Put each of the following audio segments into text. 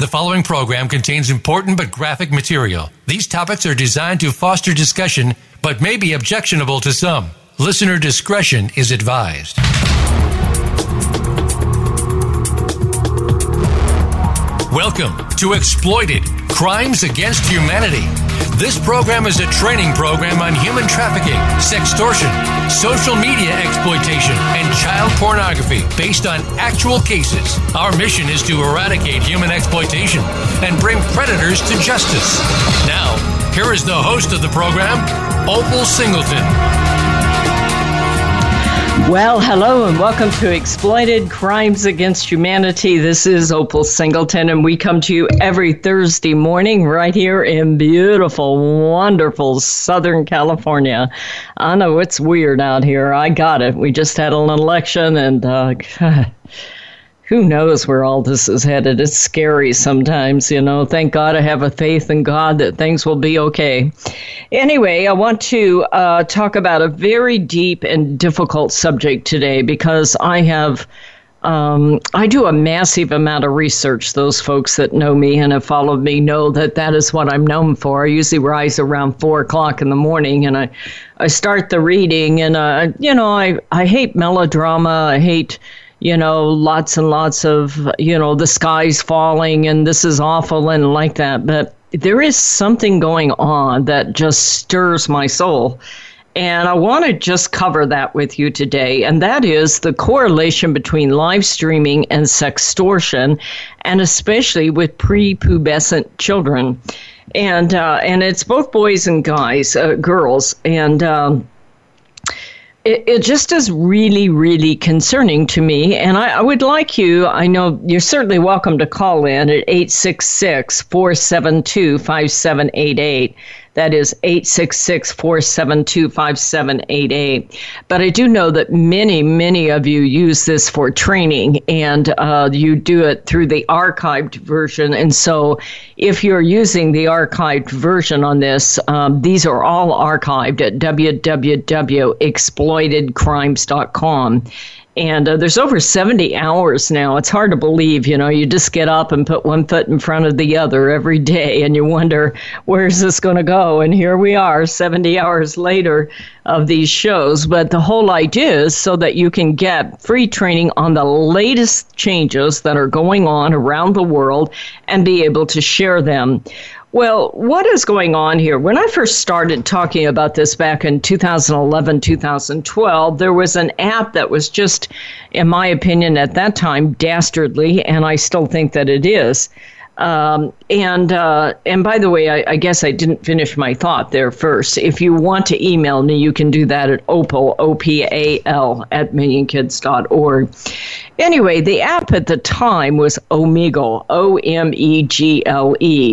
The following program contains important but graphic material. These topics are designed to foster discussion but may be objectionable to some. Listener discretion is advised. Welcome to Exploited Crimes Against Humanity. This program is a training program on human trafficking, sextortion, social media exploitation, and child pornography based on actual cases. Our mission is to eradicate human exploitation and bring predators to justice. Now, here is the host of the program, Opal Singleton. Well, hello and welcome to Exploited Crimes Against Humanity. This is Opal Singleton, and we come to you every Thursday morning right here in beautiful, wonderful Southern California. I know it's weird out here. I got it. We just had an election, and uh, who knows where all this is headed. It's scary sometimes, you know. Thank God I have a faith in God that things will be okay. Anyway, I want to uh, talk about a very deep and difficult subject today because I have. Um, I do a massive amount of research. Those folks that know me and have followed me know that that is what I'm known for. I usually rise around four o'clock in the morning and I, I start the reading. And uh, you know, I I hate melodrama. I hate you know, lots and lots of, you know, the sky's falling and this is awful and like that. But there is something going on that just stirs my soul. And I want to just cover that with you today. And that is the correlation between live streaming and sextortion, and especially with prepubescent children. And, uh, and it's both boys and guys, uh, girls. And, um, it, it just is really, really concerning to me. And I, I, would like you, I know you're certainly welcome to call in at 866 472 5788. That is 866 472 5788. But I do know that many, many of you use this for training and uh, you do it through the archived version. And so if you're using the archived version on this, um, these are all archived at www.exploitedcrimes.com. And uh, there's over 70 hours now. It's hard to believe, you know, you just get up and put one foot in front of the other every day, and you wonder, where's this going to go? And here we are, 70 hours later of these shows. But the whole idea is so that you can get free training on the latest changes that are going on around the world and be able to share them. Well, what is going on here? When I first started talking about this back in 2011, 2012, there was an app that was just, in my opinion, at that time, dastardly, and I still think that it is. Um, and uh, and by the way, I, I, guess I didn't finish my thought there first. If you want to email me, you can do that at opal, O-P-A-L, at millionkids.org. Anyway, the app at the time was Omegle, O-M-E-G-L-E.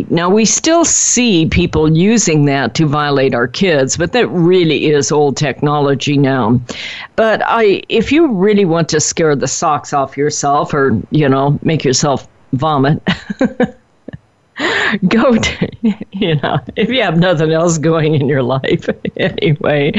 Now, we still see people using that to violate our kids, but that really is old technology now. But I, if you really want to scare the socks off yourself or, you know, make yourself vomit. go to, you know, if you have nothing else going in your life anyway,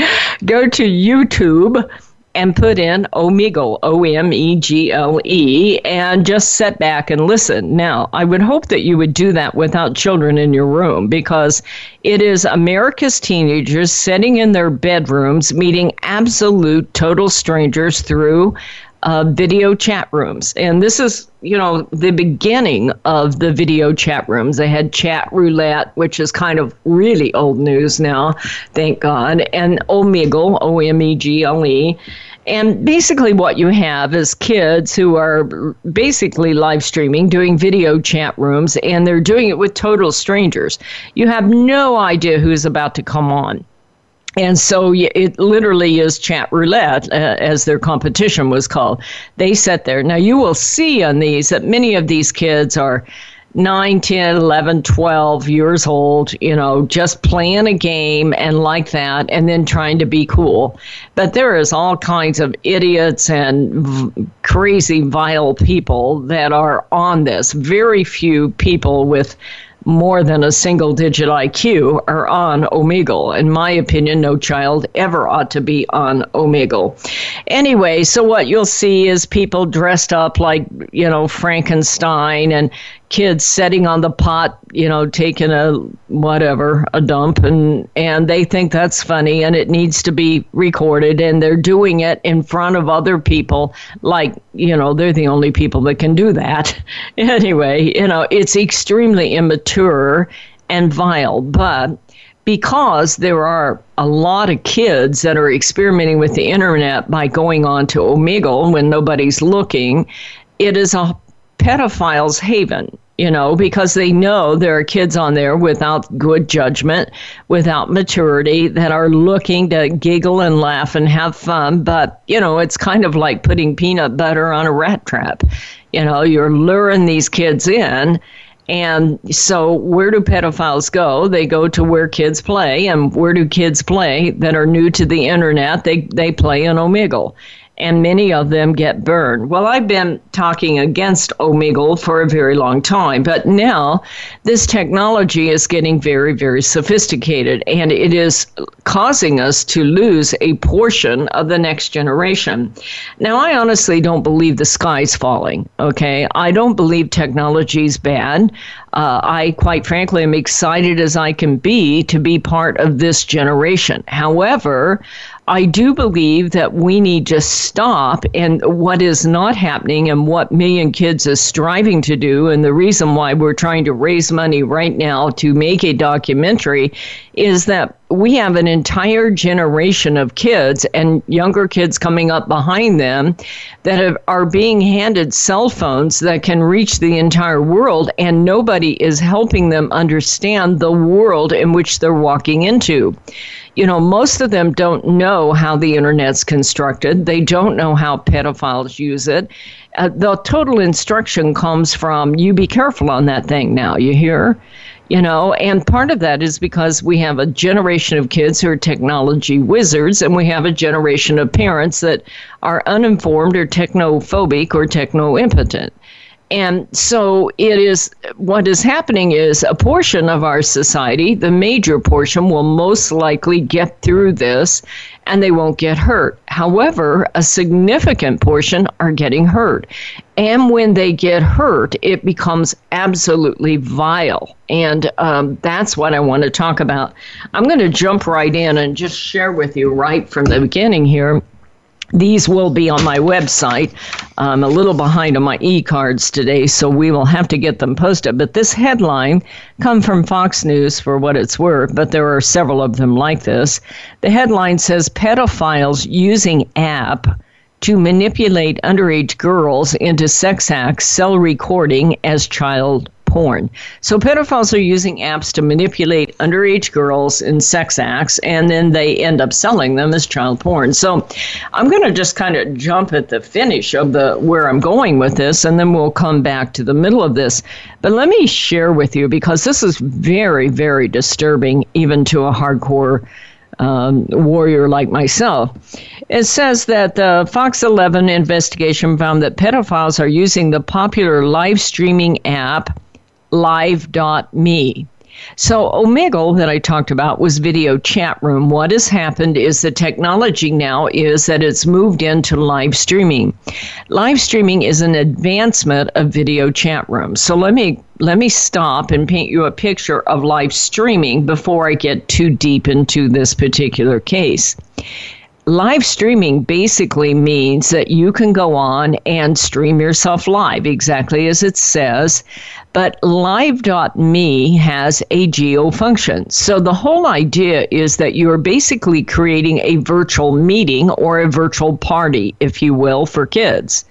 go to YouTube and put in Omegle, O M E G L E, and just sit back and listen. Now, I would hope that you would do that without children in your room because it is America's teenagers sitting in their bedrooms meeting absolute total strangers through uh, video chat rooms. And this is, you know, the beginning of the video chat rooms. They had chat roulette, which is kind of really old news now, thank God, and Omegle, O M E G L E. And basically, what you have is kids who are basically live streaming, doing video chat rooms, and they're doing it with total strangers. You have no idea who's about to come on. And so it literally is chat roulette, uh, as their competition was called. They sit there. Now, you will see on these that many of these kids are 9, 10, 11, 12 years old, you know, just playing a game and like that, and then trying to be cool. But there is all kinds of idiots and v- crazy, vile people that are on this. Very few people with more than a single digit IQ are on Omegle. In my opinion, no child ever ought to be on Omegle. Anyway, so what you'll see is people dressed up like, you know, Frankenstein and kids sitting on the pot, you know, taking a whatever, a dump and and they think that's funny and it needs to be recorded and they're doing it in front of other people like, you know, they're the only people that can do that. anyway, you know, it's extremely immature and vile, but because there are a lot of kids that are experimenting with the internet by going on to Omegle when nobody's looking, it is a pedophiles' haven, you know, because they know there are kids on there without good judgment, without maturity, that are looking to giggle and laugh and have fun. But, you know, it's kind of like putting peanut butter on a rat trap. You know, you're luring these kids in. And so, where do pedophiles go? They go to where kids play. And where do kids play that are new to the internet? They, they play in Omegle and many of them get burned. Well, I've been talking against Omegle for a very long time, but now this technology is getting very, very sophisticated, and it is causing us to lose a portion of the next generation. Now, I honestly don't believe the sky's falling, okay? I don't believe technology is bad. Uh, I, quite frankly, am excited as I can be to be part of this generation. However, I do believe that we need to stop and what is not happening and what Million Kids is striving to do, and the reason why we're trying to raise money right now to make a documentary is that we have an entire generation of kids and younger kids coming up behind them that have, are being handed cell phones that can reach the entire world, and nobody is helping them understand the world in which they're walking into you know, most of them don't know how the internet's constructed. They don't know how pedophiles use it. Uh, the total instruction comes from you be careful on that thing now, you hear? You know, and part of that is because we have a generation of kids who are technology wizards, and we have a generation of parents that are uninformed or technophobic or techno impotent. And so it is what is happening is a portion of our society, the major portion, will most likely get through this and they won't get hurt. However, a significant portion are getting hurt. And when they get hurt, it becomes absolutely vile. And um, that's what I want to talk about. I'm going to jump right in and just share with you right from the beginning here these will be on my website. I'm a little behind on my e-cards today, so we will have to get them posted. But this headline come from Fox News for what it's worth, but there are several of them like this. The headline says pedophiles using app to manipulate underage girls into sex acts sell recording as child porn. So pedophiles are using apps to manipulate underage girls in sex acts, and then they end up selling them as child porn. So I'm going to just kind of jump at the finish of the where I'm going with this, and then we'll come back to the middle of this. But let me share with you because this is very, very disturbing, even to a hardcore. Um, warrior like myself. It says that the Fox 11 investigation found that pedophiles are using the popular live streaming app live.me. So, Omegle that I talked about was video chat room. What has happened is the technology now is that it's moved into live streaming. Live streaming is an advancement of video chat room. So let me let me stop and paint you a picture of live streaming before I get too deep into this particular case live streaming basically means that you can go on and stream yourself live, exactly as it says. But live.me has a geo function. So the whole idea is that you're basically creating a virtual meeting or a virtual party, if you will, for kids.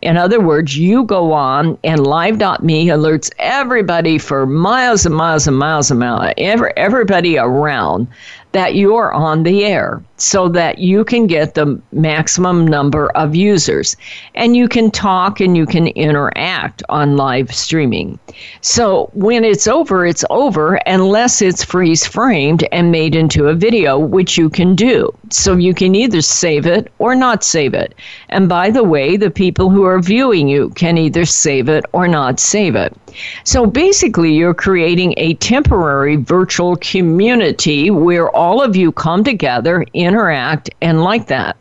In other words, you go on and live.me alerts everybody for miles and miles and miles and miles, every, everybody around that you're on the air so that you can get the maximum number of users and you can talk and you can interact on live streaming. So when it's over, it's over unless it's freeze framed and made into a video, which you can do. So you can either save it or not save it. And by the way, the people who are viewing you can either save it or not save it. So basically, you're creating a temporary virtual community where all of you come together, interact, and like that.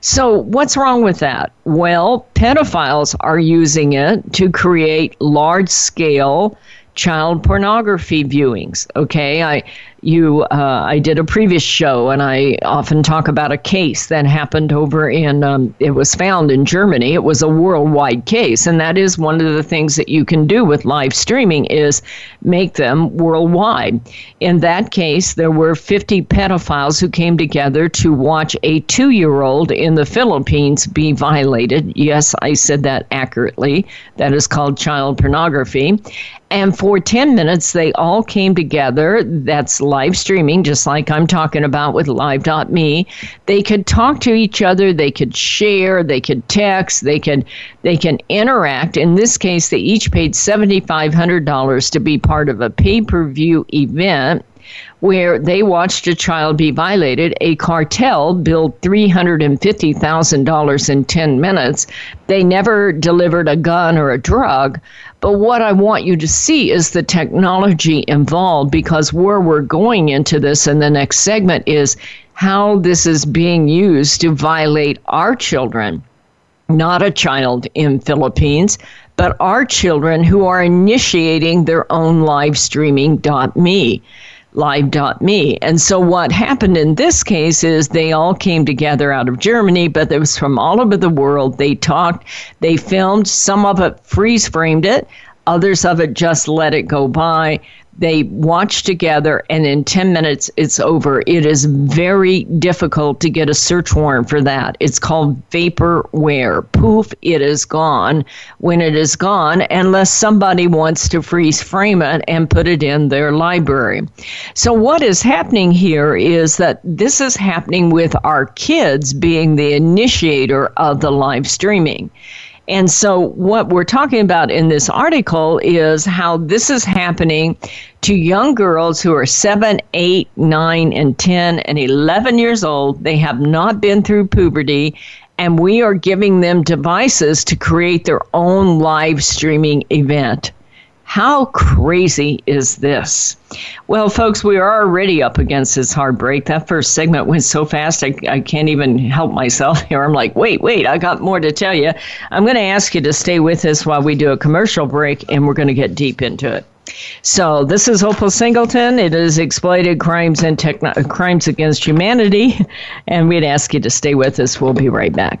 So, what's wrong with that? Well, pedophiles are using it to create large scale child pornography viewings. Okay, I you uh, I did a previous show and I often talk about a case that happened over in um, it was found in Germany. It was a worldwide case, and that is one of the things that you can do with live streaming is make them worldwide. In that case, there were 50 pedophiles who came together to watch a two-year-old in the Philippines be violated. Yes, I said that accurately. That is called child pornography. And for 10 minutes, they all came together. That's streaming, just like I'm talking about with live.me. They could talk to each other, they could share, they could text, they could they can interact. In this case, they each paid $7,500 to be part of a pay-per-view event where they watched a child be violated. A cartel billed $350,000 in 10 minutes. They never delivered a gun or a drug, but what I want you to see is the technology involved because where we're going into this in the next segment is how this is being used to violate our children. Not a child in Philippines, but our children who are initiating their own live streaming.me live.me. And so what happened in this case is they all came together out of Germany, but it was from all over the world. They talked, they filmed, some of it freeze framed it, others of it just let it go by. They watch together, and in 10 minutes, it's over. It is very difficult to get a search warrant for that. It's called vaporware. Poof, it is gone when it is gone, unless somebody wants to freeze frame it and put it in their library. So, what is happening here is that this is happening with our kids being the initiator of the live streaming. And so, what we're talking about in this article is how this is happening to young girls who are 7, 8, 9, and 10 and 11 years old. They have not been through puberty, and we are giving them devices to create their own live streaming event. How crazy is this? Well, folks, we are already up against this hard break. That first segment went so fast, I, I can't even help myself here. I'm like, wait, wait, I got more to tell you. I'm going to ask you to stay with us while we do a commercial break, and we're going to get deep into it. So this is Opal Singleton. It is exploited crimes and techno- crimes against humanity, and we'd ask you to stay with us. We'll be right back.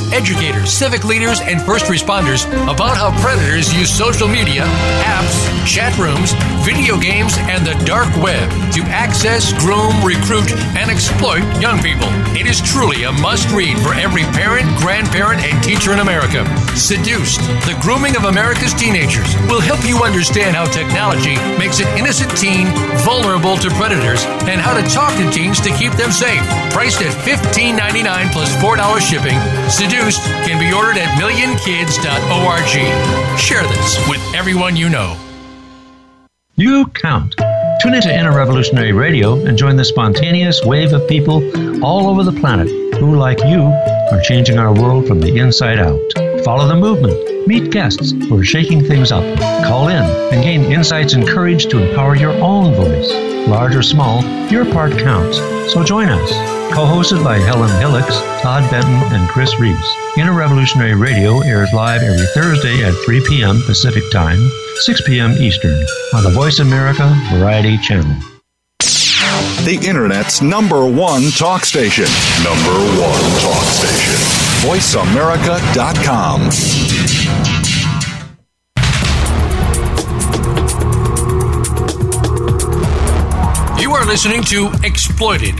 educators, civic leaders, and first responders about how predators use social media, apps, chat rooms, video games, and the dark web to access, groom, recruit, and exploit young people. It is truly a must read for every parent, grandparent, and teacher in America. Seduced The Grooming of America's Teenagers will help you understand how technology makes an innocent teen vulnerable to predators and how to talk to teens to keep them safe. Priced at $15.99 plus $4 shipping, Seduced can be ordered at millionkids.org. Share this with everyone you know. You count. Tune into Inner Revolutionary Radio and join the spontaneous wave of people all over the planet who, like you, are changing our world from the inside out. Follow the movement. Meet guests who are shaking things up. Call in and gain insights and courage to empower your own voice. Large or small, your part counts. So join us co-hosted by Helen Hillocks, Todd Benton, and Chris Reeves. Inner Revolutionary Radio airs live every Thursday at 3 p.m. Pacific Time, 6 p.m. Eastern on the Voice America Variety Channel. The Internet's number one talk station. Number one talk station. VoiceAmerica.com. You are listening to Exploited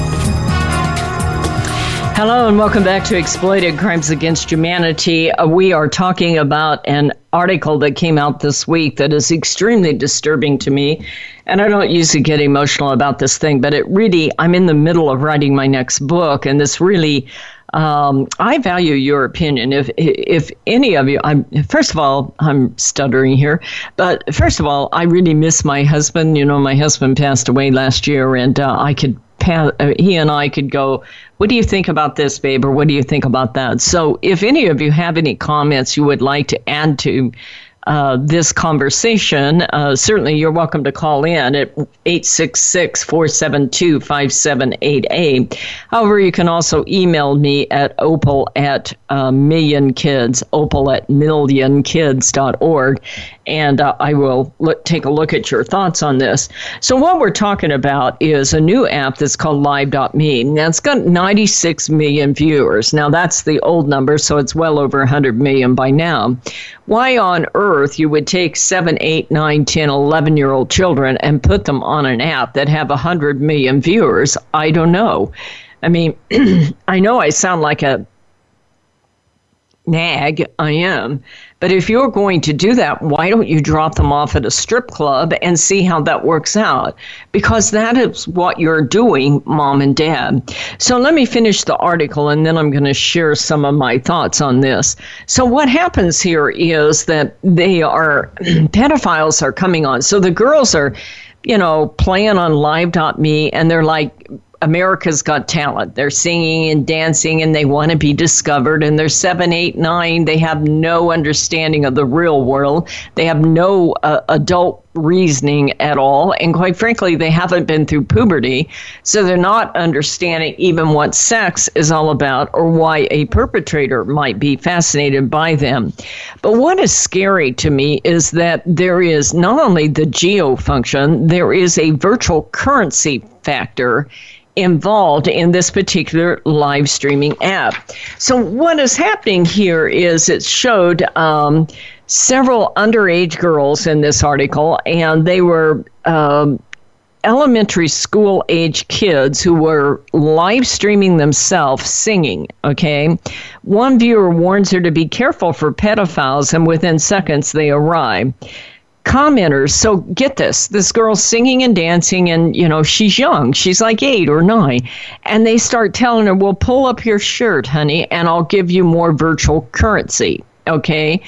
Hello and welcome back to Exploited Crimes Against Humanity. Uh, we are talking about an article that came out this week that is extremely disturbing to me. And I don't usually get emotional about this thing, but it really, I'm in the middle of writing my next book, and this really um, I value your opinion. If if any of you, I'm first of all, I'm stuttering here, but first of all, I really miss my husband. You know, my husband passed away last year, and uh, I could. Uh, he and I could go. What do you think about this, babe, or what do you think about that? So, if any of you have any comments you would like to add to uh, this conversation, uh, certainly you're welcome to call in at 866 472 5788. However, you can also email me at opal at uh, million kids, opal at millionkids.org, and uh, I will look, take a look at your thoughts on this. So, what we're talking about is a new app that's called Live.me. Now, it's got 96 million viewers. Now, that's the old number, so it's well over 100 million by now. Why on earth you would take 7, 8, 9, 10, 11 year old children and put them on an app that have 100 million viewers, I don't know. I mean, I know I sound like a nag, I am. But if you're going to do that, why don't you drop them off at a strip club and see how that works out? Because that is what you're doing, mom and dad. So let me finish the article and then I'm going to share some of my thoughts on this. So, what happens here is that they are, pedophiles are coming on. So the girls are, you know, playing on live.me and they're like, America's Got Talent. They're singing and dancing and they want to be discovered. And they're seven, eight, nine. They have no understanding of the real world. They have no uh, adult reasoning at all. And quite frankly, they haven't been through puberty. So they're not understanding even what sex is all about or why a perpetrator might be fascinated by them. But what is scary to me is that there is not only the geo function, there is a virtual currency factor involved in this particular live streaming app. So, what is happening here is it showed um, several underage girls in this article, and they were. Um, elementary school age kids who were live streaming themselves singing. Okay. One viewer warns her to be careful for pedophiles, and within seconds they arrive commenters so get this this girl's singing and dancing and you know she's young she's like eight or nine and they start telling her well pull up your shirt honey and i'll give you more virtual currency Okay.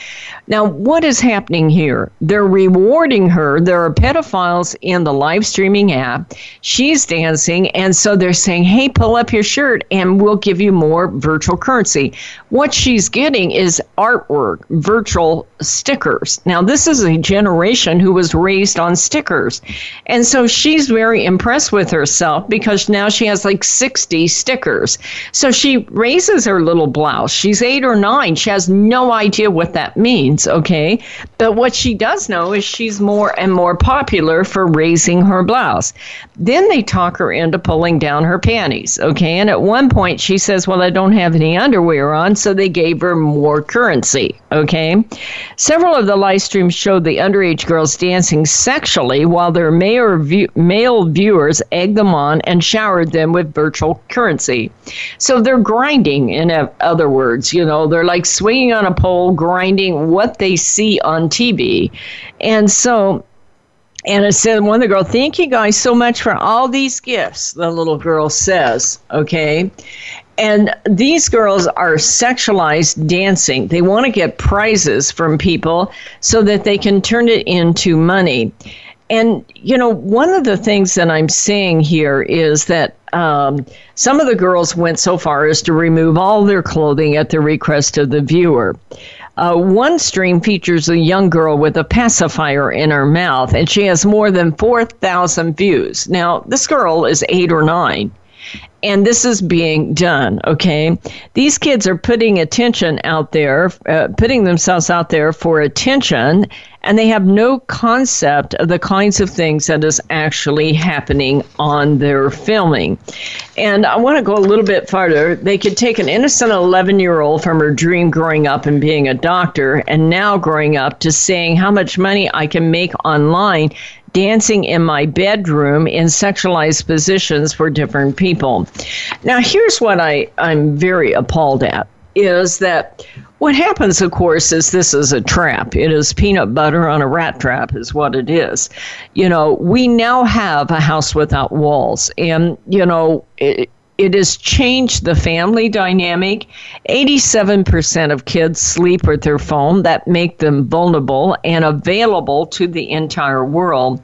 Now, what is happening here? They're rewarding her. There are pedophiles in the live streaming app. She's dancing, and so they're saying, hey, pull up your shirt and we'll give you more virtual currency. What she's getting is artwork, virtual stickers. Now, this is a generation who was raised on stickers. And so she's very impressed with herself because now she has like 60 stickers. So she raises her little blouse. She's eight or nine. She has no idea idea what that means, okay? But what she does know is she's more and more popular for raising her blouse. Then they talk her into pulling down her panties, okay? And at one point she says, Well, I don't have any underwear on, so they gave her more currency, okay? Several of the live streams showed the underage girls dancing sexually while their male, male viewers egged them on and showered them with virtual currency. So they're grinding, in other words, you know, they're like swinging on a pole grinding what they see on TV. And so and it said, one of the girls, thank you guys so much for all these gifts, the little girl says, okay? And these girls are sexualized dancing. They want to get prizes from people so that they can turn it into money. And, you know, one of the things that I'm seeing here is that um, some of the girls went so far as to remove all their clothing at the request of the viewer. Uh, one stream features a young girl with a pacifier in her mouth, and she has more than 4,000 views. Now, this girl is eight or nine. And this is being done, okay? These kids are putting attention out there, uh, putting themselves out there for attention, and they have no concept of the kinds of things that is actually happening on their filming. And I want to go a little bit farther. They could take an innocent 11 year old from her dream growing up and being a doctor, and now growing up to saying how much money I can make online dancing in my bedroom in sexualized positions for different people. Now, here's what I, I'm very appalled at is that what happens, of course, is this is a trap. It is peanut butter on a rat trap, is what it is. You know, we now have a house without walls. And, you know, it, it has changed the family dynamic. 87% of kids sleep with their phone that make them vulnerable and available to the entire world.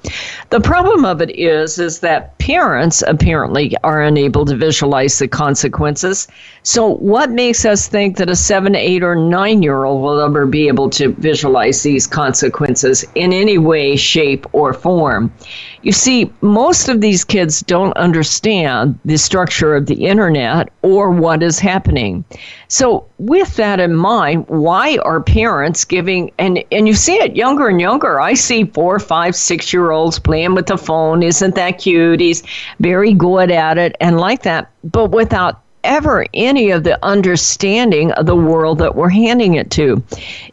The problem of it is is that parents apparently are unable to visualize the consequences. So what makes us think that a 7, 8 or 9-year-old will ever be able to visualize these consequences in any way, shape or form? You see, most of these kids don't understand the structure the internet or what is happening. So, with that in mind, why are parents giving and and you see it younger and younger? I see four, five, six year olds playing with the phone. Isn't that cute? He's very good at it and like that, but without ever any of the understanding of the world that we're handing it to.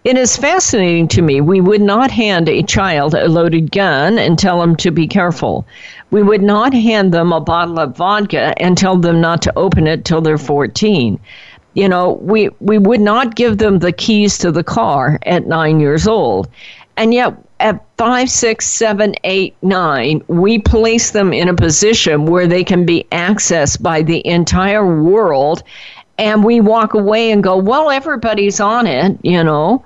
It is fascinating to me. We would not hand a child a loaded gun and tell them to be careful. We would not hand them a bottle of vodka and tell them not to open it till they're 14. You know, we, we would not give them the keys to the car at nine years old. And yet, at five, six, seven, eight, nine, we place them in a position where they can be accessed by the entire world. And we walk away and go, well, everybody's on it, you know,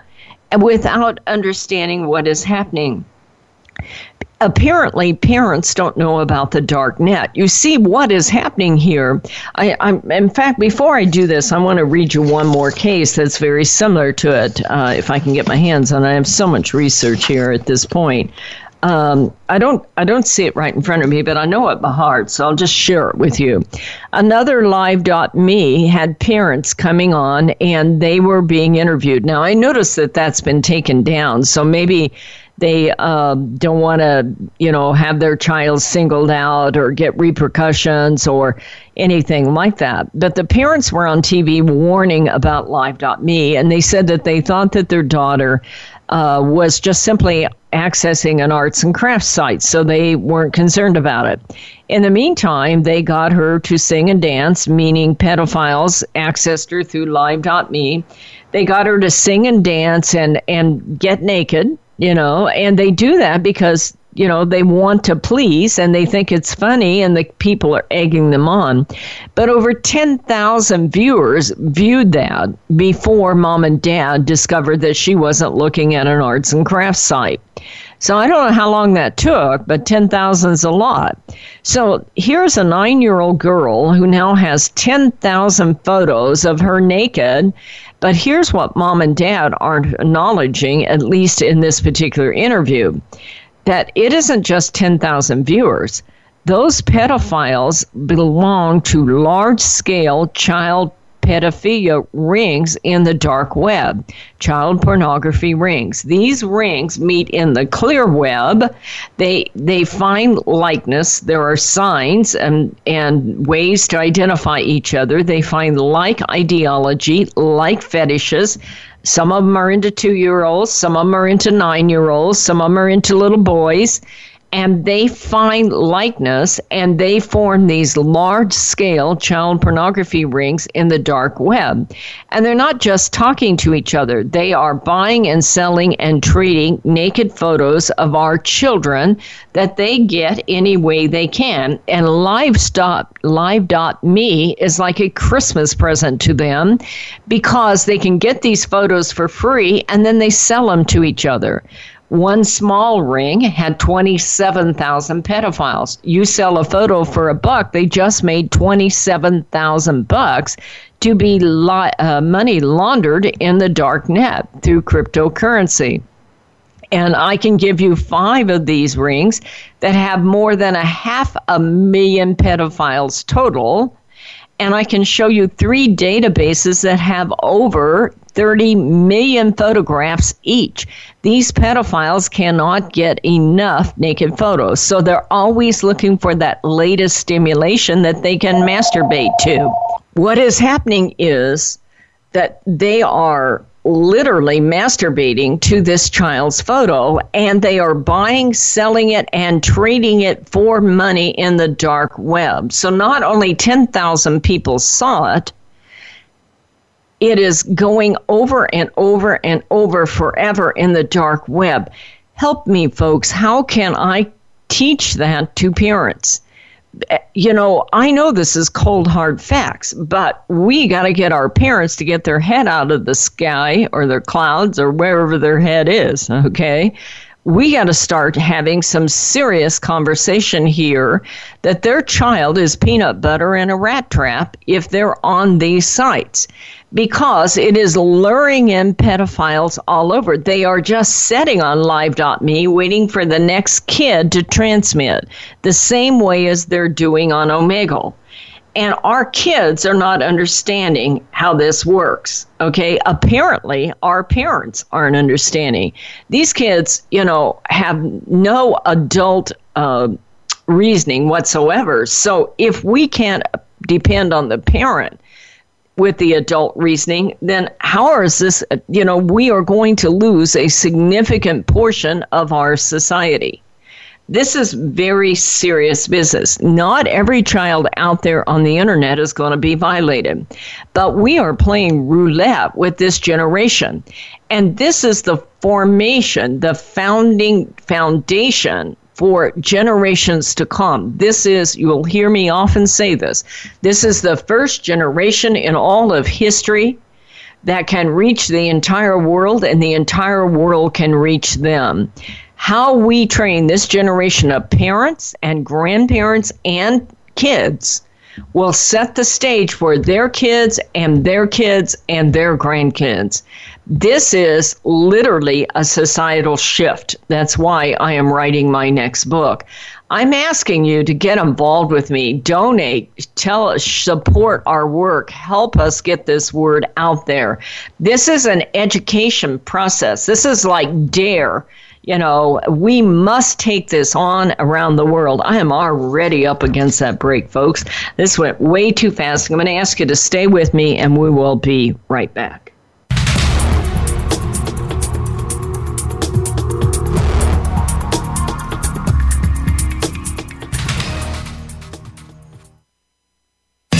without understanding what is happening apparently parents don't know about the dark net. You see what is happening here. I, am in fact, before I do this, I want to read you one more case that's very similar to it, uh, if I can get my hands on. it. I have so much research here at this point. Um, I don't I don't see it right in front of me, but I know it by heart, so I'll just share it with you. Another live.me had parents coming on and they were being interviewed. Now I noticed that that's been taken down, so maybe they uh, don't want to, you know, have their child singled out or get repercussions or anything like that. But the parents were on TV warning about Live.me, and they said that they thought that their daughter uh, was just simply accessing an arts and crafts site, so they weren't concerned about it. In the meantime, they got her to sing and dance, meaning pedophiles accessed her through Live.me. They got her to sing and dance and, and get naked you know, and they do that because you know they want to please and they think it's funny and the people are egging them on but over 10,000 viewers viewed that before mom and dad discovered that she wasn't looking at an arts and crafts site so I don't know how long that took, but 10,000 is a lot. So here's a nine year old girl who now has 10,000 photos of her naked but here's what mom and dad aren't acknowledging, at least in this particular interview that it isn't just 10,000 viewers. Those pedophiles belong to large scale child pedophilia rings in the dark web, child pornography rings. These rings meet in the clear web. They they find likeness. There are signs and and ways to identify each other. They find like ideology, like fetishes. Some of them are into two year olds, some of them are into nine year olds, some of them are into little boys and they find likeness and they form these large scale child pornography rings in the dark web. And they're not just talking to each other, they are buying and selling and trading naked photos of our children that they get any way they can. And livestock, live.me is like a Christmas present to them because they can get these photos for free and then they sell them to each other. One small ring had 27,000 pedophiles. You sell a photo for a buck, they just made 27,000 bucks to be li- uh, money laundered in the dark net through cryptocurrency. And I can give you five of these rings that have more than a half a million pedophiles total and I can show you three databases that have over 30 million photographs each. These pedophiles cannot get enough naked photos, so they're always looking for that latest stimulation that they can masturbate to. What is happening is that they are literally masturbating to this child's photo and they are buying, selling it, and trading it for money in the dark web. So not only 10,000 people saw it, it is going over and over and over forever in the dark web. Help me, folks. How can I teach that to parents? Eh, you know, I know this is cold hard facts, but we got to get our parents to get their head out of the sky or their clouds or wherever their head is, okay? We got to start having some serious conversation here that their child is peanut butter in a rat trap if they're on these sites because it is luring in pedophiles all over. They are just sitting on live.me waiting for the next kid to transmit, the same way as they're doing on Omegle. And our kids are not understanding how this works. Okay. Apparently, our parents aren't understanding. These kids, you know, have no adult uh, reasoning whatsoever. So if we can't depend on the parent, with the adult reasoning, then how is this, you know, we are going to lose a significant portion of our society. This is very serious business. Not every child out there on the internet is going to be violated, but we are playing roulette with this generation. And this is the formation, the founding foundation for generations to come. This is, you will hear me often say this, this is the first generation in all of history that can reach the entire world, and the entire world can reach them. How we train this generation of parents and grandparents and kids will set the stage for their kids and their kids and their grandkids. This is literally a societal shift. That's why I am writing my next book. I'm asking you to get involved with me, donate, tell us, support our work, help us get this word out there. This is an education process. This is like DARE. You know, we must take this on around the world. I am already up against that break, folks. This went way too fast. I'm going to ask you to stay with me, and we will be right back.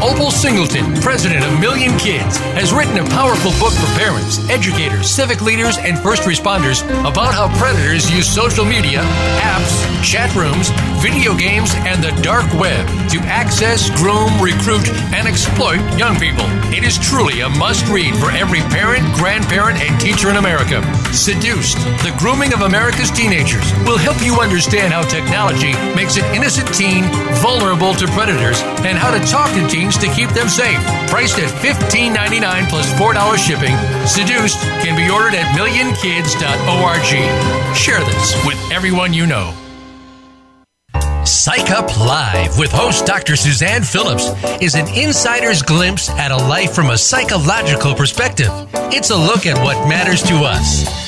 Opal Singleton, president of Million Kids, has written a powerful book for parents educators, civic leaders, and first responders about how predators use social media, apps, chat rooms, video games, and the dark web to access, groom, recruit, and exploit young people. It is truly a must read for every parent, grandparent, and teacher in America. Seduced, the grooming of America's teenagers will help you understand how technology makes an innocent teen vulnerable to predators and how to talk to teens to keep them safe. Priced at $15.99 plus $4 shipping, Seduced can be ordered at millionkids.org. Share this with everyone you know. Psych Up Live with host Dr. Suzanne Phillips is an insider's glimpse at a life from a psychological perspective. It's a look at what matters to us.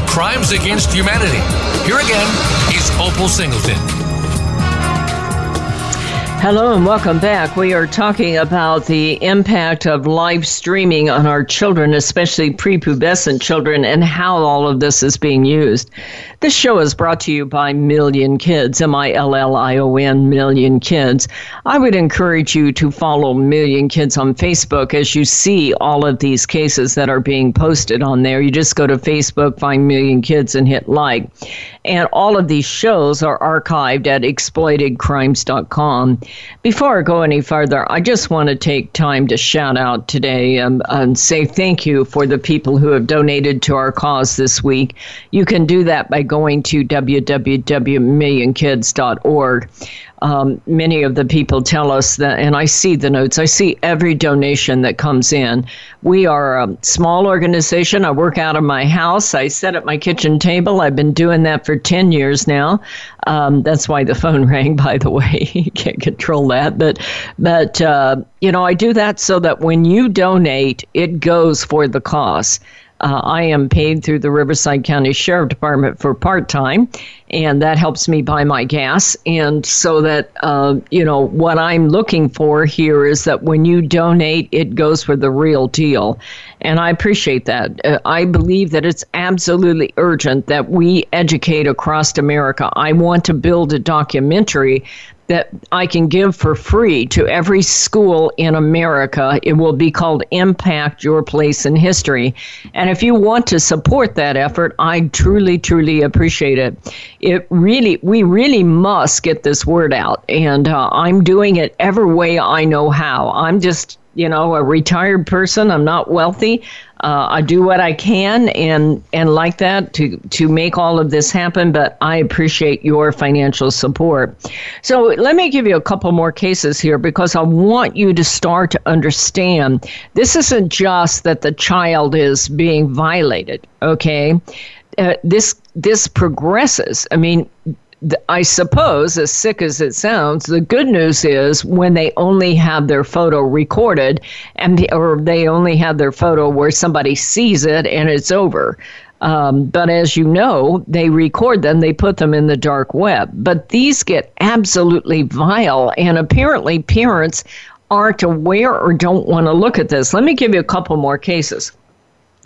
Crimes Against Humanity. Here again is Opal Singleton. Hello and welcome back. We are talking about the impact of live streaming on our children, especially prepubescent children, and how all of this is being used. This show is brought to you by Million Kids, M I L L I O N, Million Kids. I would encourage you to follow Million Kids on Facebook as you see all of these cases that are being posted on there. You just go to Facebook, find Million Kids, and hit like. And all of these shows are archived at exploitedcrimes.com. Before I go any further, I just want to take time to shout out today and, and say thank you for the people who have donated to our cause this week. You can do that by going to www.millionkids.org um, many of the people tell us that, and I see the notes, I see every donation that comes in. We are a small organization. I work out of my house. I set up my kitchen table. I've been doing that for 10 years now. Um, that's why the phone rang, by the way. you can't control that. But, but uh, you know, I do that so that when you donate, it goes for the cause. Uh, I am paid through the Riverside County Sheriff Department for part time, and that helps me buy my gas. And so that, uh, you know, what I'm looking for here is that when you donate, it goes for the real deal. And I appreciate that. Uh, I believe that it's absolutely urgent that we educate across America. I want to build a documentary that I can give for free to every school in America. It will be called Impact Your Place in History. And if you want to support that effort, I truly, truly appreciate it. It really, we really must get this word out. And uh, I'm doing it every way I know how. I'm just you know, a retired person. I'm not wealthy. Uh, I do what I can and and like that to to make all of this happen. But I appreciate your financial support. So let me give you a couple more cases here because I want you to start to understand this isn't just that the child is being violated. Okay, uh, this this progresses. I mean, I suppose, as sick as it sounds, the good news is when they only have their photo recorded, and or they only have their photo where somebody sees it and it's over. Um, but as you know, they record them, they put them in the dark web. But these get absolutely vile, and apparently parents aren't aware or don't want to look at this. Let me give you a couple more cases.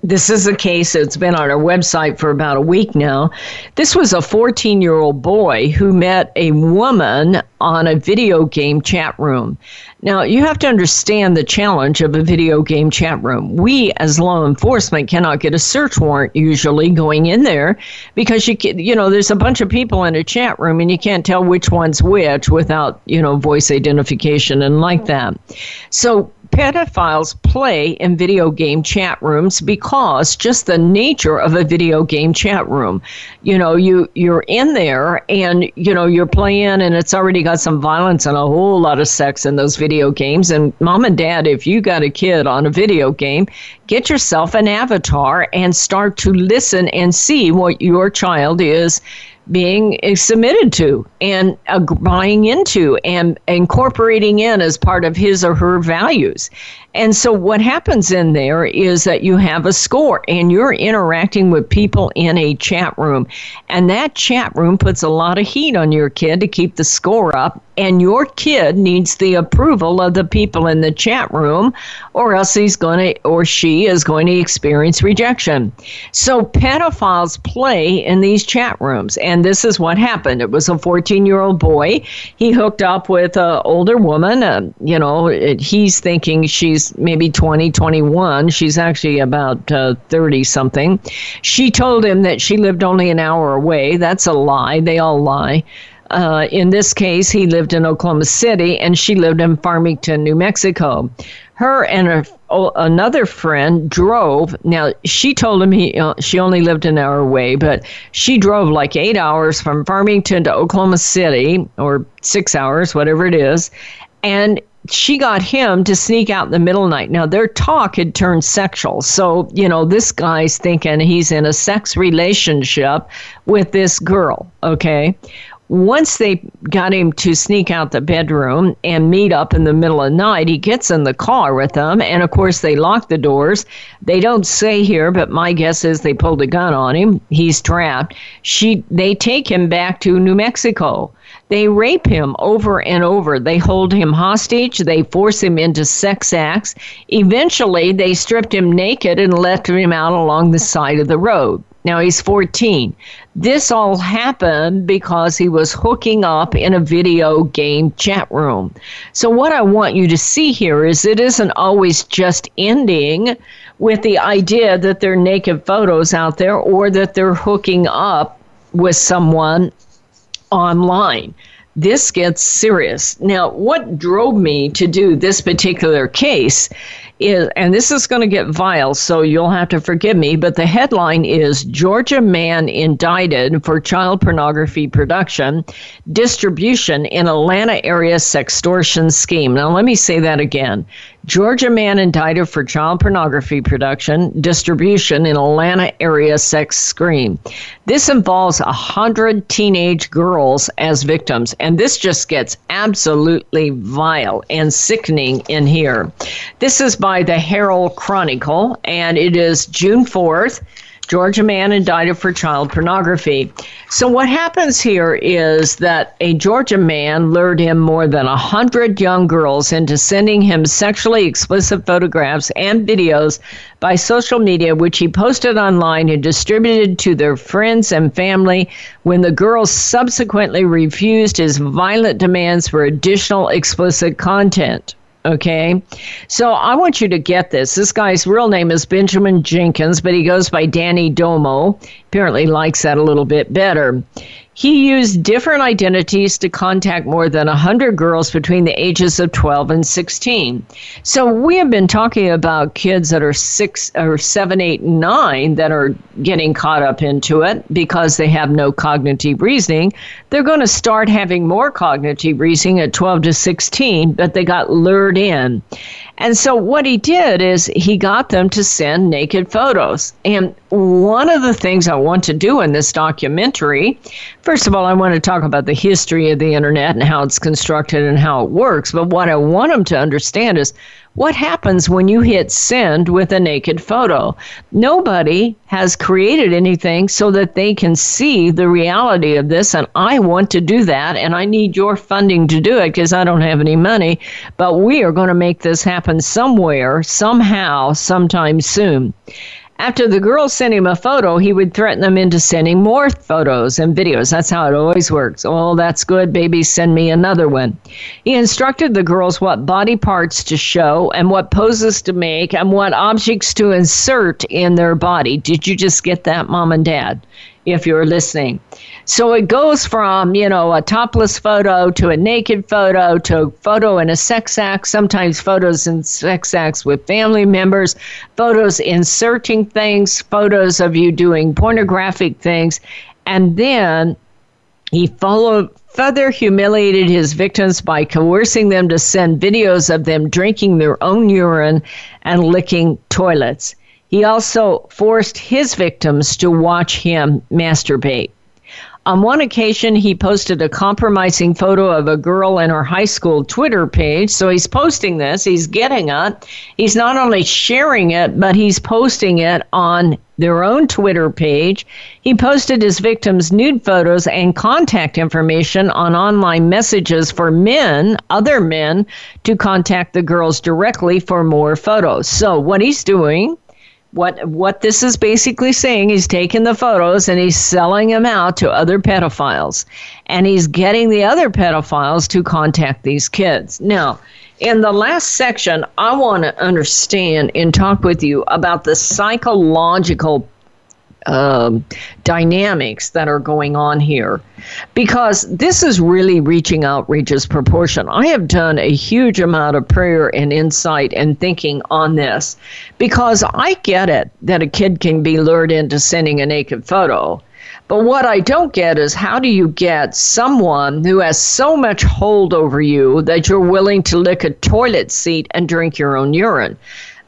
This is a case that's been on our website for about a week now. This was a 14 year old boy who met a woman on a video game chat room. Now, you have to understand the challenge of a video game chat room. We, as law enforcement, cannot get a search warrant usually going in there because you you know there's a bunch of people in a chat room and you can't tell which one's which without you know voice identification and like that. So pedophiles play in video game chat rooms because just the nature of a video game chat room. You know, you you're in there and you know you're playing and it's already got some violence and a whole lot of sex in those video games. And mom and dad, if you got a kid on a video game, get yourself an avatar and start to listen and see what your child is being submitted to and uh, buying into and incorporating in as part of his or her values. And so what happens in there is that you have a score and you're interacting with people in a chat room. And that chat room puts a lot of heat on your kid to keep the score up. And your kid needs the approval of the people in the chat room, or else he's going to, or she is going to experience rejection. So pedophiles play in these chat rooms. And this is what happened. It was a 14 year old boy. He hooked up with an older woman. Uh, you know, he's thinking she's maybe 20, 21. She's actually about 30 uh, something. She told him that she lived only an hour away. That's a lie. They all lie. Uh, in this case, he lived in Oklahoma City and she lived in Farmington, New Mexico. Her and a, oh, another friend drove. Now, she told him he, uh, she only lived an hour away, but she drove like eight hours from Farmington to Oklahoma City, or six hours, whatever it is. And she got him to sneak out in the middle of the night. Now, their talk had turned sexual. So, you know, this guy's thinking he's in a sex relationship with this girl, okay? Once they got him to sneak out the bedroom and meet up in the middle of the night, he gets in the car with them. And of course, they lock the doors. They don't say here, but my guess is they pulled a gun on him. He's trapped. She, they take him back to New Mexico. They rape him over and over. They hold him hostage. They force him into sex acts. Eventually, they stripped him naked and left him out along the side of the road. Now he's 14. This all happened because he was hooking up in a video game chat room. So, what I want you to see here is it isn't always just ending with the idea that there are naked photos out there or that they're hooking up with someone online. This gets serious. Now, what drove me to do this particular case is, and this is going to get vile, so you'll have to forgive me, but the headline is Georgia man indicted for child pornography production, distribution in Atlanta area sextortion scheme. Now, let me say that again. Georgia man indicted for child pornography production, distribution in Atlanta area sex scream. This involves a hundred teenage girls as victims, and this just gets absolutely vile and sickening in here. This is by the Herald Chronicle, and it is June fourth. Georgia man indicted for child pornography. So what happens here is that a Georgia man lured in more than a hundred young girls into sending him sexually explicit photographs and videos by social media, which he posted online and distributed to their friends and family. When the girls subsequently refused his violent demands for additional explicit content. Okay. So I want you to get this. This guy's real name is Benjamin Jenkins, but he goes by Danny Domo. Apparently likes that a little bit better. He used different identities to contact more than 100 girls between the ages of 12 and 16. So we have been talking about kids that are 6 or 7, 8, 9 that are getting caught up into it because they have no cognitive reasoning. They're going to start having more cognitive reasoning at 12 to 16, but they got lured in. And so what he did is he got them to send naked photos. And one of the things I want to do in this documentary, first of all, I want to talk about the history of the internet and how it's constructed and how it works. But what I want them to understand is what happens when you hit send with a naked photo? Nobody has created anything so that they can see the reality of this, and I want to do that, and I need your funding to do it because I don't have any money. But we are going to make this happen somewhere, somehow, sometime soon. After the girls sent him a photo, he would threaten them into sending more photos and videos. That's how it always works. Oh, that's good, baby. Send me another one. He instructed the girls what body parts to show and what poses to make and what objects to insert in their body. Did you just get that, mom and dad? If you're listening. So it goes from, you know, a topless photo to a naked photo to a photo in a sex act, sometimes photos in sex acts with family members, photos inserting things, photos of you doing pornographic things. And then he followed further humiliated his victims by coercing them to send videos of them drinking their own urine and licking toilets. He also forced his victims to watch him masturbate. On one occasion, he posted a compromising photo of a girl in her high school Twitter page. So he's posting this, he's getting it. He's not only sharing it, but he's posting it on their own Twitter page. He posted his victims' nude photos and contact information on online messages for men, other men, to contact the girls directly for more photos. So what he's doing what what this is basically saying he's taking the photos and he's selling them out to other pedophiles. And he's getting the other pedophiles to contact these kids. Now in the last section i want to understand and talk with you about the psychological um, dynamics that are going on here because this is really reaching outrageous proportion. I have done a huge amount of prayer and insight and thinking on this because I get it that a kid can be lured into sending a naked photo. But what I don't get is how do you get someone who has so much hold over you that you're willing to lick a toilet seat and drink your own urine?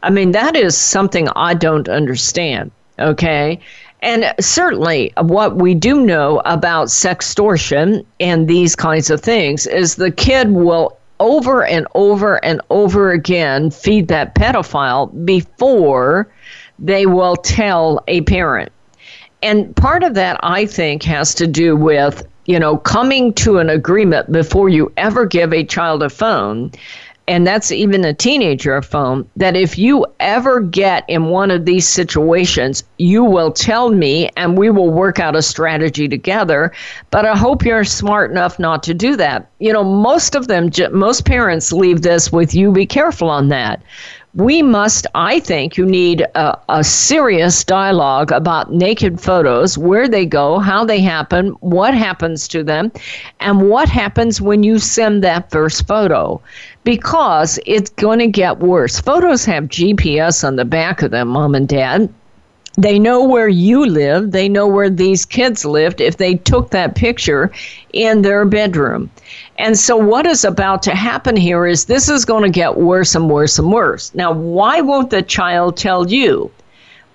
I mean, that is something I don't understand. Okay. And certainly, what we do know about sextortion and these kinds of things is the kid will over and over and over again feed that pedophile before they will tell a parent and part of that, I think, has to do with, you know, coming to an agreement before you ever give a child a phone. And that's even a teenager phone. That if you ever get in one of these situations, you will tell me and we will work out a strategy together. But I hope you're smart enough not to do that. You know, most of them, most parents leave this with you be careful on that we must, I think, you need a, a, serious dialogue about naked photos, where they go, how they happen, what happens to them, and what happens when you send that first photo. Because it's going to get worse. Photos have GPS on the back of them, mom and dad. They know where you live. They know where these kids lived if they took that picture in their bedroom. And so, what is about to happen here is this is going to get worse and worse and worse. Now, why won't the child tell you?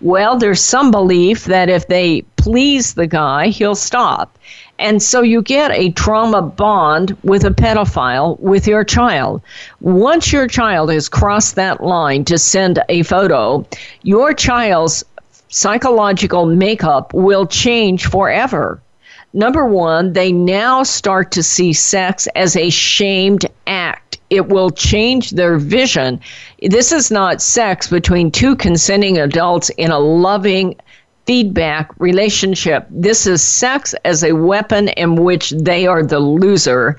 Well, there's some belief that if they please the guy, he'll stop. And so you get a trauma bond with a pedophile with your child. Once your child has crossed that line to send a photo, your child's psychological makeup will change forever. Number one, they now start to see sex as a shamed act. It will change their vision. This is not sex between two consenting adults in a loving, feedback relationship. This is sex as a weapon in which they are the loser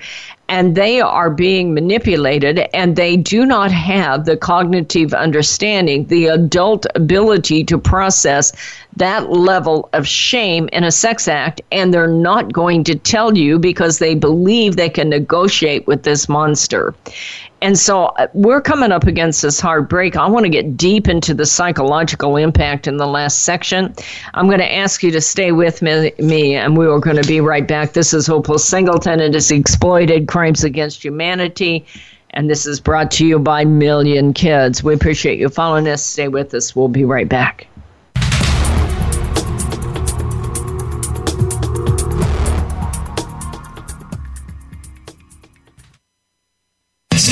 and they are being manipulated and they do not have the cognitive understanding, the adult ability to process that level of shame in a sex act, and they're not going to tell you because they believe they can negotiate with this monster. And so uh, we're coming up against this hard break. I want to get deep into the psychological impact in the last section. I'm going to ask you to stay with me, me and we are going to be right back. This is Opal Singleton. And it is Exploited Crimes Against Humanity. And this is brought to you by Million Kids. We appreciate you following us. Stay with us. We'll be right back.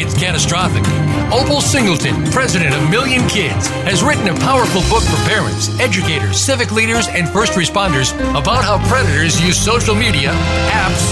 it's catastrophic. Opal Singleton, president of Million Kids, has written a powerful book for parents, educators, civic leaders, and first responders about how predators use social media, apps,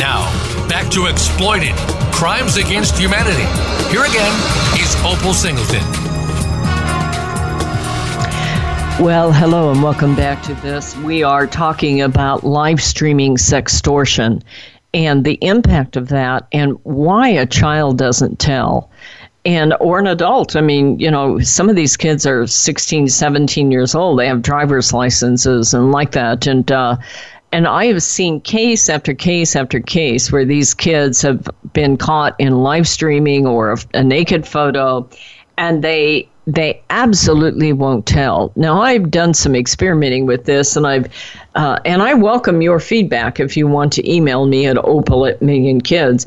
Now, back to Exploited Crimes Against Humanity. Here again is Opal Singleton. Well, hello and welcome back to this. We are talking about live streaming sextortion and the impact of that and why a child doesn't tell and or an adult i mean you know some of these kids are 16 17 years old they have driver's licenses and like that and uh, and I have seen case after case after case where these kids have been caught in live streaming or a, a naked photo, and they they absolutely won't tell. Now I've done some experimenting with this, and I've uh, and I welcome your feedback if you want to email me at opal at Million Kids.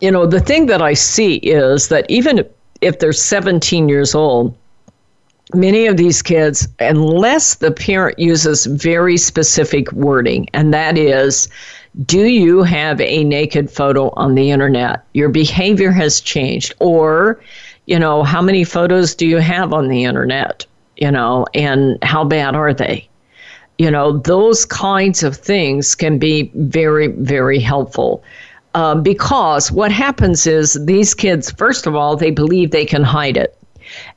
You know the thing that I see is that even if they're 17 years old, many of these kids, unless the parent uses very specific wording, and that is, do you have a naked photo on the internet? Your behavior has changed. Or, you know, how many photos do you have on the internet? You know, and how bad are they? You know, those kinds of things can be very, very helpful. Uh, because what happens is these kids, first of all, they believe they can hide it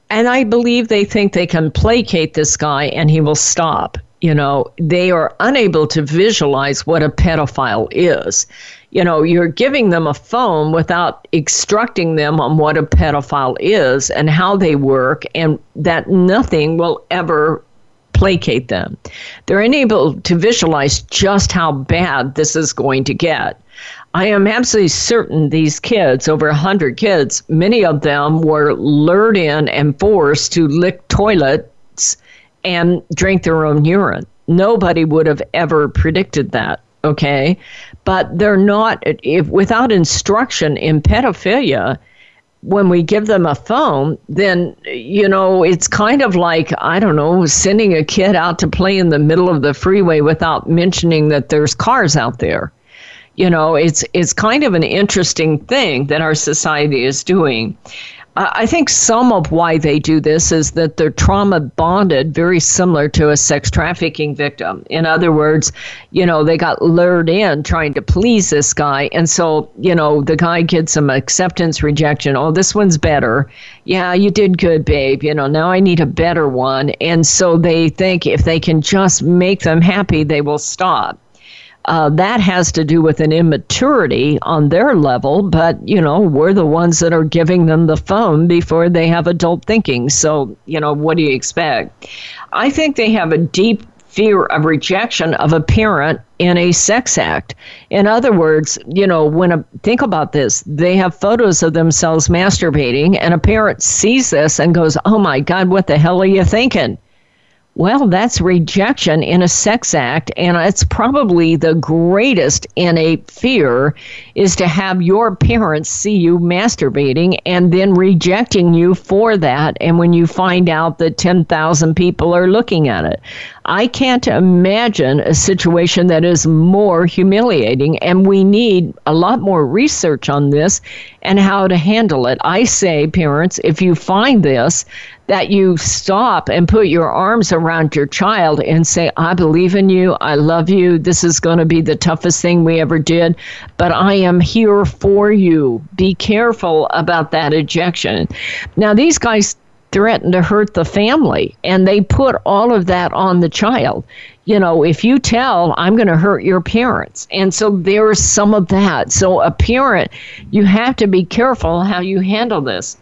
and I believe they think they can placate this guy and he will stop. You know, they are unable to visualize what a pedophile is. You know, you're giving them a phone without instructing them on what a pedophile is and how they work, and that nothing will ever placate them. They're unable to visualize just how bad this is going to get. I am absolutely certain these kids, over 100 kids, many of them were lured in and forced to lick toilets and drink their own urine. Nobody would have ever predicted that, okay? But they're not, if without instruction in pedophilia, when we give them a phone, then, you know, it's kind of like, I don't know, sending a kid out to play in the middle of the freeway without mentioning that there's cars out there you know it's it's kind of an interesting thing that our society is doing I think some of why they do this is that they're trauma bonded, very similar to a sex trafficking victim. In other words, you know, they got lured in trying to please this guy. And so, you know, the guy gets some acceptance rejection. Oh, this one's better. Yeah, you did good, babe. You know, now I need a better one. And so they think if they can just make them happy, they will stop. Uh, that has to do with an immaturity on their level, but you know, we're the ones that are giving them the phone before they have adult thinking. So, you know, what do you expect? I think they have a deep fear of rejection of a parent in a sex act. In other words, you know, when a think about this, they have photos of themselves masturbating and a parent sees this and goes, "Oh my god, what the hell are you thinking?" Well, that's rejection in a sex act, and it's probably the greatest innate fear is to have your parents see you masturbating and then rejecting you for that. And when you find out that 10,000 people are looking at it, I can't imagine a situation that is more humiliating, and we need a lot more research on this and how to handle it. I say, parents, if you find this, that you stop and put your arms around your child and say, I believe in you. I love you. This is going to be the toughest thing we ever did, but I am here for you. Be careful about that ejection. Now, these guys threaten to hurt the family and they put all of that on the child you know if you tell i'm going to hurt your parents and so there's some of that so a parent you have to be careful how you handle this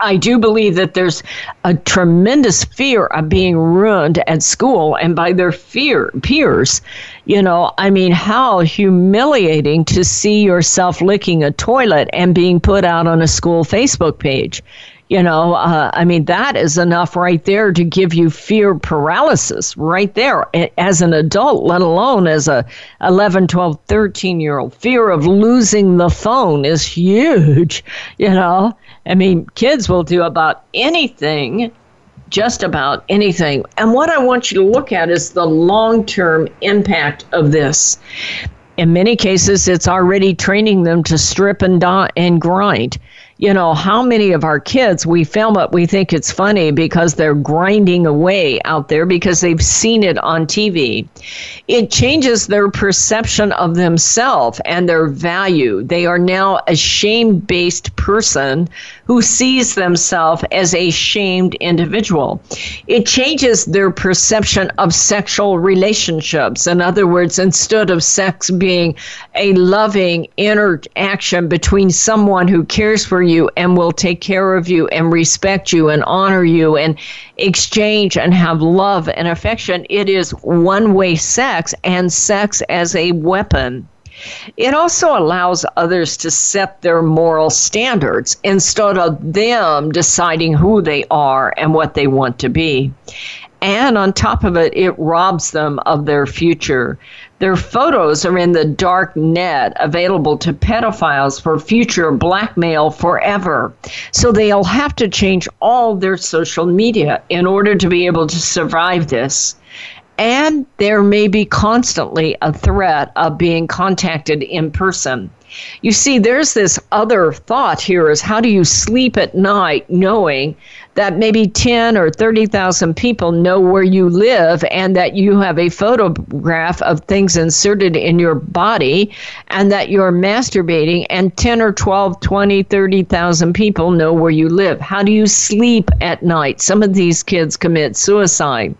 I do believe that there's a tremendous fear of being ruined at school and by their fear peers. You know, I mean, how humiliating to see yourself licking a toilet and being put out on a school Facebook page. You know, uh, I mean, that is enough right there to give you fear paralysis right there as an adult, let alone as a 11, 12, 13 year old. Fear of losing the phone is huge, you know. I mean, kids will do about anything, just about anything. And what I want you to look at is the long term impact of this. In many cases, it's already training them to strip and, die and grind you know, how many of our kids we film it, we think it's funny because they're grinding away out there because they've seen it on TV. It changes their perception of themselves and their value. They are now a shame based person who sees themselves as a shamed individual. It changes their perception of sexual relationships. In other words, instead of sex being a loving interaction between someone who cares for you and will take care of you and respect you and honor you and exchange and have love and affection, it is one way sex and sex as a weapon. It also allows others to set their moral standards instead of them deciding who they are and what they want to be. And on top of it, it robs them of their future. Their photos are in the dark net, available to pedophiles for future blackmail forever. So they'll have to change all their social media in order to be able to survive this and there may be constantly a threat of being contacted in person. You see, there's this other thought here is how do you sleep at night knowing that maybe 10 or 30,000 people know where you live and that you have a photograph of things inserted in your body and that you're masturbating and 10 or 12, 20, 30,000 people know where you live. How do you sleep at night? Some of these kids commit suicide.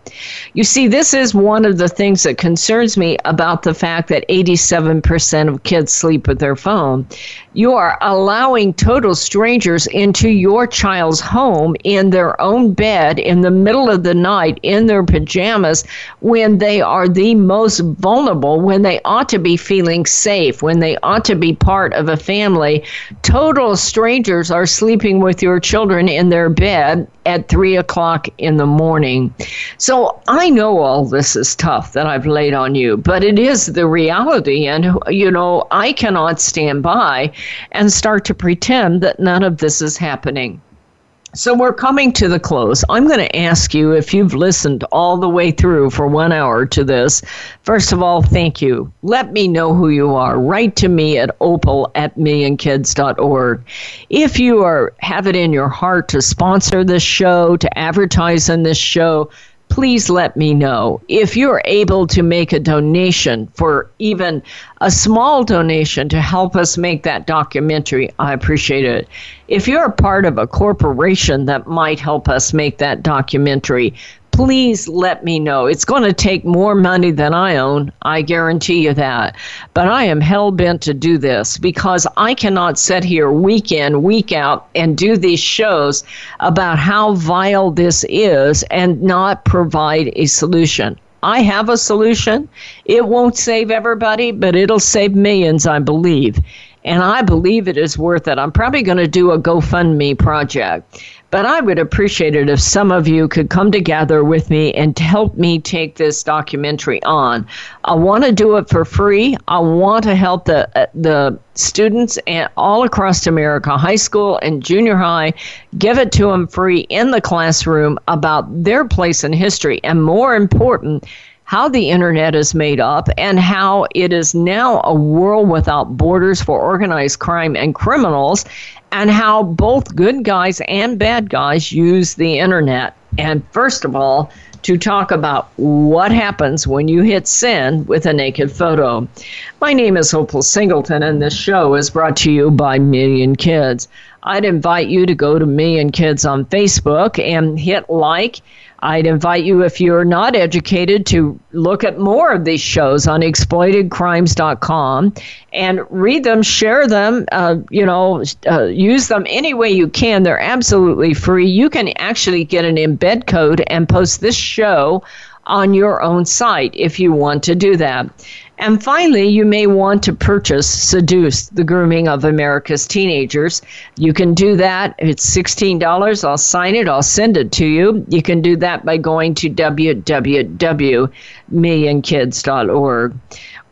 You see, this is one of the things that concerns me about the fact that 87% of kids sleep with their phone. You are allowing total strangers into your child's home in their own bed in the middle of the night in their pajamas when they are the most vulnerable, when they ought to be feeling safe, when they ought to be part of a family. Total strangers are sleeping with your children in their bed at three o'clock in the morning. So I know all this is tough that I've laid on you, but it is the reality. And, you know, I cannot stand by and start to pretend that none of this is happening. So we're coming to the close. I'm going to ask you if you've listened all the way through for one hour to this. First of all, thank you. Let me know who you are. Write to me at opal at millionkids.org. If you are have it in your heart to sponsor this show, to advertise in this show, please let me know. If you're able to make a donation for even a small donation to help us make that documentary, I appreciate it. If you're a part of a corporation that might help us make that documentary, please let me know. It's going to take more money than I own. I guarantee you that. But I am hell bent to do this because I cannot sit here week in, week out and do these shows about how vile this is and not provide a solution. I have a solution. It won't save everybody, but it'll save millions, I believe. And I believe it is worth it. I'm probably going to do a GoFundMe project. But I would appreciate it if some of you could come together with me and help me take this documentary on. I want to do it for free. I want to help the uh, the students and all across America, high school and junior high, give it to them free in the classroom about their place in history and more important how the internet is made up and how it is now a world without borders for organized crime and criminals, and how both good guys and bad guys use the internet. And first of all, to talk about what happens when you hit send with a naked photo. My name is Opal Singleton, and this show is brought to you by Million Kids. I'd invite you to go to Million Kids on Facebook and hit like I'd invite you, if you're not educated, to look at more of these shows on exploitedcrimes.com and read them, share them, uh, you know, uh, use them any way you can. They're absolutely free. You can actually get an embed code and post this show on your own site if you want to do that. And finally, you may want to purchase Seduce, the grooming of America's teenagers. You can do that. It's $16. I'll sign it, I'll send it to you. You can do that by going to www.millionkids.org.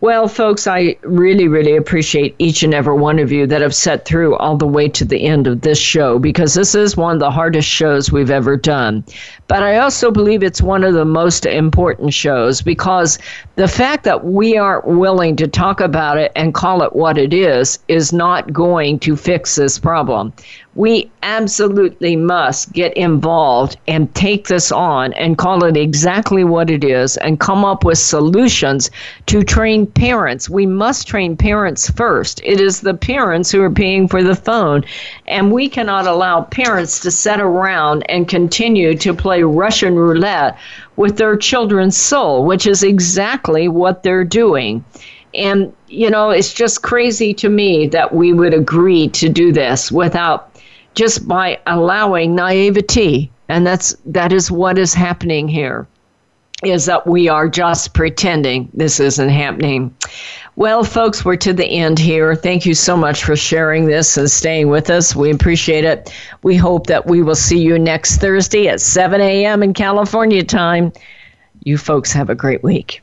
Well, folks, I really, really appreciate each and every one of you that have sat through all the way to the end of this show because this is one of the hardest shows we've ever done. But I also believe it's one of the most important shows because the fact that we aren't willing to talk about it and call it what it is is not going to fix this problem. We absolutely must get involved and take this on and call it exactly what it is and come up with solutions to train parents. We must train parents first. It is the parents who are paying for the phone, and we cannot allow parents to sit around and continue to play Russian roulette with their children's soul, which is exactly what they're doing. And, you know, it's just crazy to me that we would agree to do this without just by allowing naivety. And that's that is what is happening here. Is that we are just pretending this isn't happening. Well, folks, we're to the end here. Thank you so much for sharing this and staying with us. We appreciate it. We hope that we will see you next Thursday at 7 a.m. in California time. You folks have a great week.